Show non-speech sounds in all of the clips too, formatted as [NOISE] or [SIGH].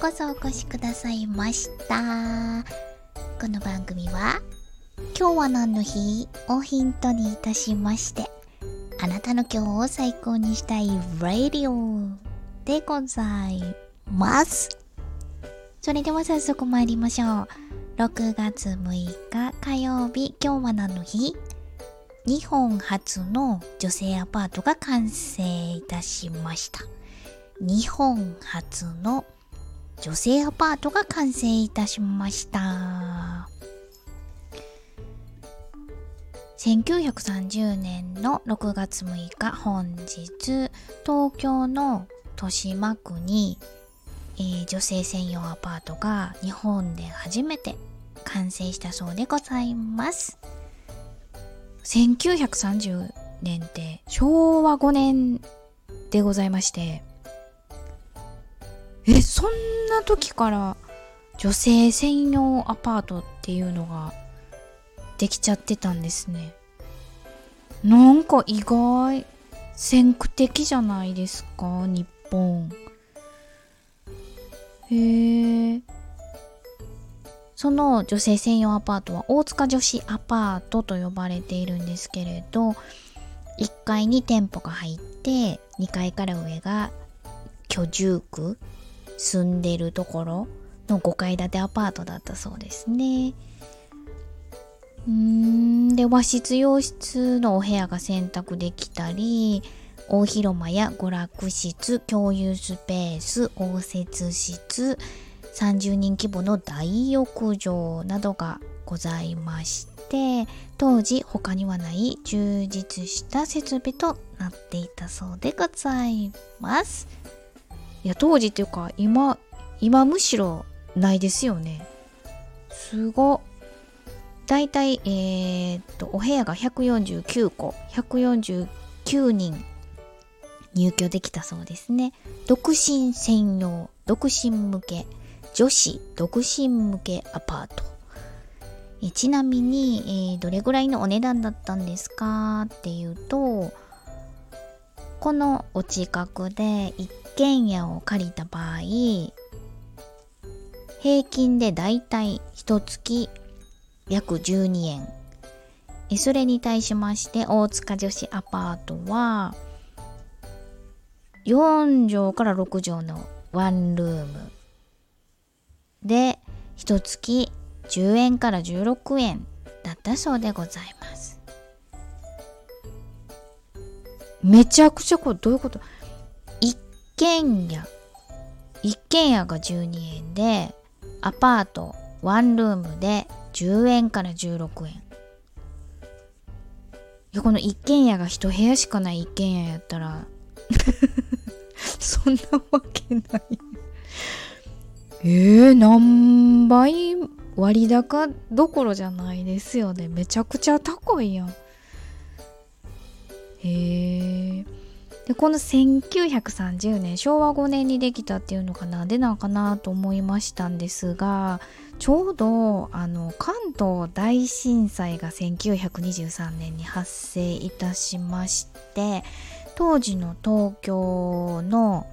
こそお越しくださいました。この番組は今日は何の日？をヒントにいたしましてあなたの今日を最高にしたい Radio でございます。それでは早速参りましょう。6月6日火曜日今日は何の日？日本初の女性アパートが完成いたしました。日本初の女性アパートが完成いたしました。1930年の6月6日本日東京の豊島区に、えー、女性専用アパートが日本で初めて完成したそうでございます。1930年って昭和5年でございまして、え、そんな時から女性専用アパートっていうのができちゃってたんですね。なんか意外、先駆的じゃないですか、日本。へえ。その女性専用アパートは大塚女子アパートと呼ばれているんですけれど1階に店舗が入って2階から上が居住区住んでるところの5階建てアパートだったそうですね。うーんで和室洋室のお部屋が選択できたり大広間や娯楽室共有スペース応接室30人規模の大浴場などがございまして当時他にはない充実した設備となっていたそうでございますいや当時っていうか今今むしろないですよね。すごだいたいえー、っとお部屋が149個149人入居できたそうですね。独身専用独身向け女子独身向けアパート。えちなみに、えー、どれぐらいのお値段だったんですかっていうと、このお近くで一軒家を借りた場合、平均でだいたい一月約12円。それに対しまして大塚女子アパートは4畳から6畳のワンルーム。で一月10円から16円だったそうでございます。めちゃくちゃこれどういうこと？軒家一軒家が12円でアパートワンルームで10円から16円いやこの一軒家が一部屋しかない一軒家やったら [LAUGHS] そんなわけないえー、何倍割高どころじゃないですよね。めちゃくちゃ高いやん。へえ。で、この1930年、昭和5年にできたっていうのがなんでなんかなと思いましたんですが、ちょうどあの関東大震災が1923年に発生いたしまして、当時の東京の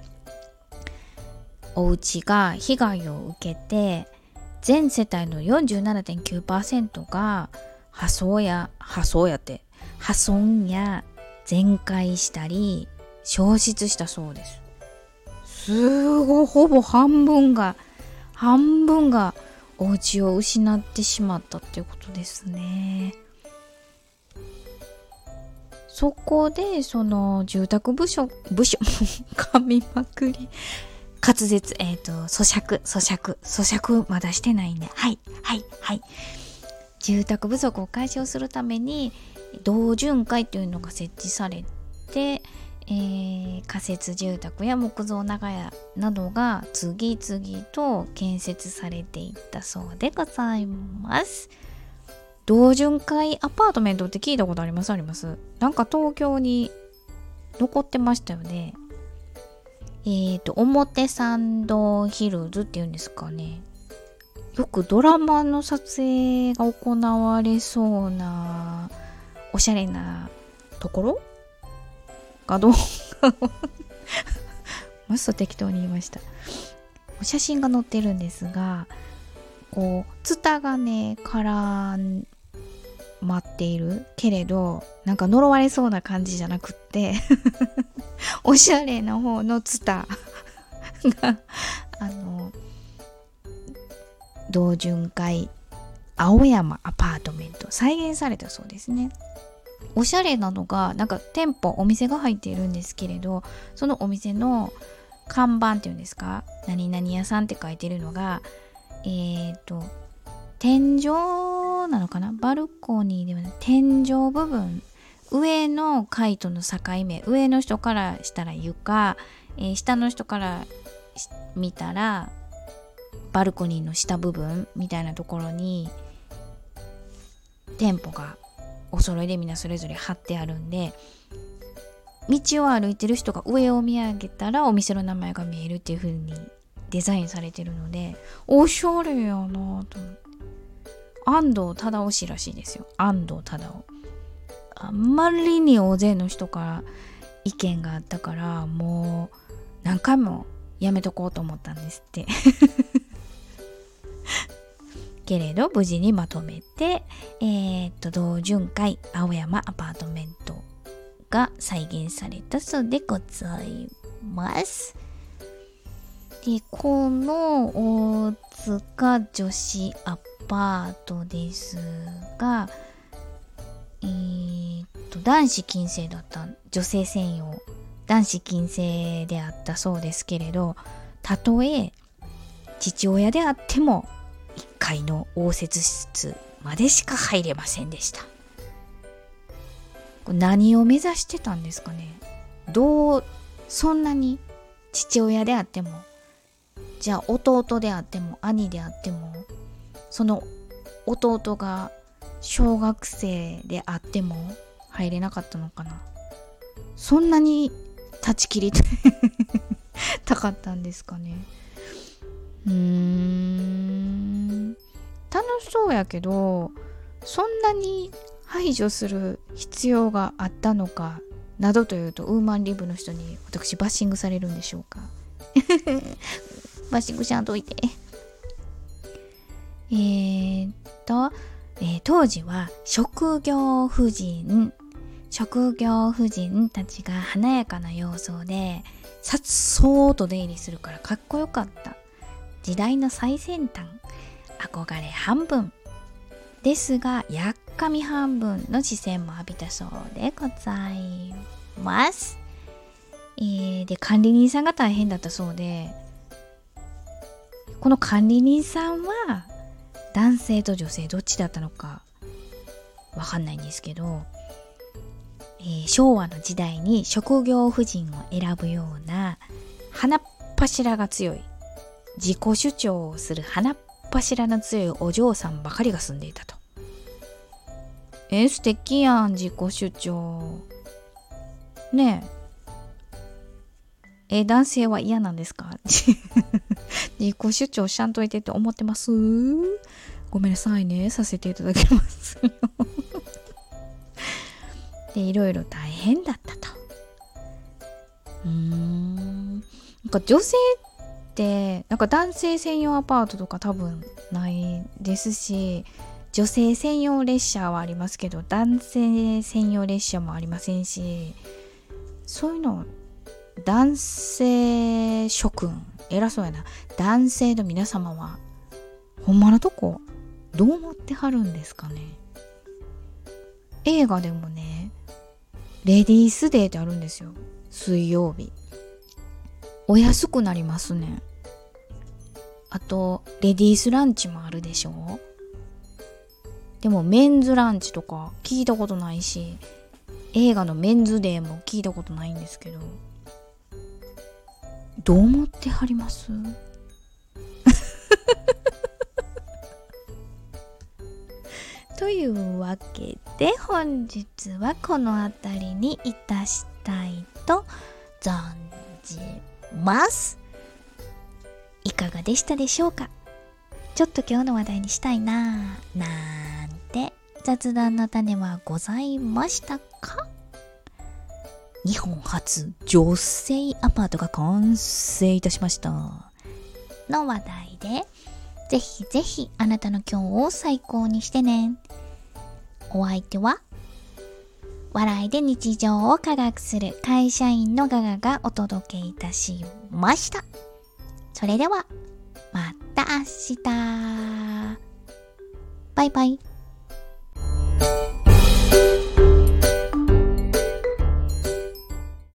お家が被害を受けて全世帯の47.9%が破損や破損やって破損や全壊したり消失したそうですすごいほぼ半分が半分がお家を失ってしまったっていうことですねそこでその住宅部署 [LAUGHS] 部署噛みまくり滑舌、えっ、ー、と、咀嚼、咀嚼、咀嚼まだしてないね。はい、はい、はい。住宅不足を解消するために、同潤会というのが設置されて、えー、仮設住宅や木造長屋などが次々と建設されていったそうでございます。同潤会アパートメントって聞いたことあります？ありますなんか東京に残ってましたよね。えっ、ー、と、表参道ヒルズっていうんですかね。よくドラマの撮影が行われそうな、おしゃれなところかどうかマスト適当に言いました。写真が載ってるんですがこうツタがね絡まっているけれどなんか呪われそうな感じじゃなくって [LAUGHS] おしゃれな方のツタがあの同潤会青山アパートメント再現されたそうですねおしゃれなのがなんか店舗お店が入っているんですけれどそのお店の看板っていうんですか？何々屋さんって書いてるのがえっ、ー、と天井なのかな？バルコニーではない天井部分上の階との境目上の人からしたら床、えー、下の人から見たらバルコニーの下部分みたいなところに店舗がお揃いでみんなそれぞれ貼ってあるんで道を歩いてる人が上を見上げたらお店の名前が見えるっていう風にデザインされてるのでおしゃれやなと思って。安藤忠雄氏らしいですよ。安藤忠雄。あんまりに大勢の人から意見があったからもう何回もやめとこうと思ったんですって。けれど無事にまとめてえー、っと同潤会青山アパートメントが再現されたそうでございます。でこの大塚女子アパートですがえー、っと男子禁制だった女性専用男子禁制であったそうですけれどたとえ父親であっても階の応接室までしか入れませんでした。何を目指してたんですかね。どうそんなに父親であってもじゃあ弟であっても兄であってもその弟が小学生であっても入れなかったのかな。そんなに断ち切りたかったんですかね。うーん。楽しそうやけどそんなに排除する必要があったのかなどというとウーマンリブの人に私バッシングされるんでしょうか？[LAUGHS] バッシングしゃんといて。え、っと、えー、当時は職業婦人職業婦人たちが華やかな様相でさっそうと出入りするからかっこよかった。時代の最先端。憧れ半分。ですがやっかみ半分の視線も浴びたそうでございます、えー、で管理人さんが大変だったそうでこの管理人さんは男性と女性どっちだったのかわかんないんですけどえー、昭和の時代に職業婦人を選ぶような花っ柱が強い自己主張をする花っ柱の強いお嬢さんばかりが住んでいたと。えー、素敵やん自己主張。ねえ。えー、男性は嫌なんですか？[LAUGHS] 自己主張しゃんといてって思ってます？ごめんなさいね。させていただきますよ [LAUGHS] でいろいろ大変だったとうーんなんか女性ってなんか男性専用アパートとか多分ないですし女性専用列車はありますけど男性専用列車もありませんしそういうの男性諸君偉そうやな。男性の皆様はほんまのとこどう思ってはるんですかね。映画でもねレディースデーってあるんですよ。水曜日。お安くなりますね。あとレディースランチもあるでしょ？でもメンズランチとか聞いたことないし映画のメンズデーも聞いたことないんですけどどう思ってはります？[LAUGHS] というわけで本日はこの辺りにいたしたいと存じます。いかがでしたでしょうか？ちょっと今日の話題にしたいな。ぁなんて雑談の種はございましたか？日本初女性アパートが完成いたしました。の話題で、ぜひぜひあなたの今日を最高にしてね。お相手は、笑いで日常を科学する会社員のガガがお届けいたしました。それでは、また明日。バイバイ。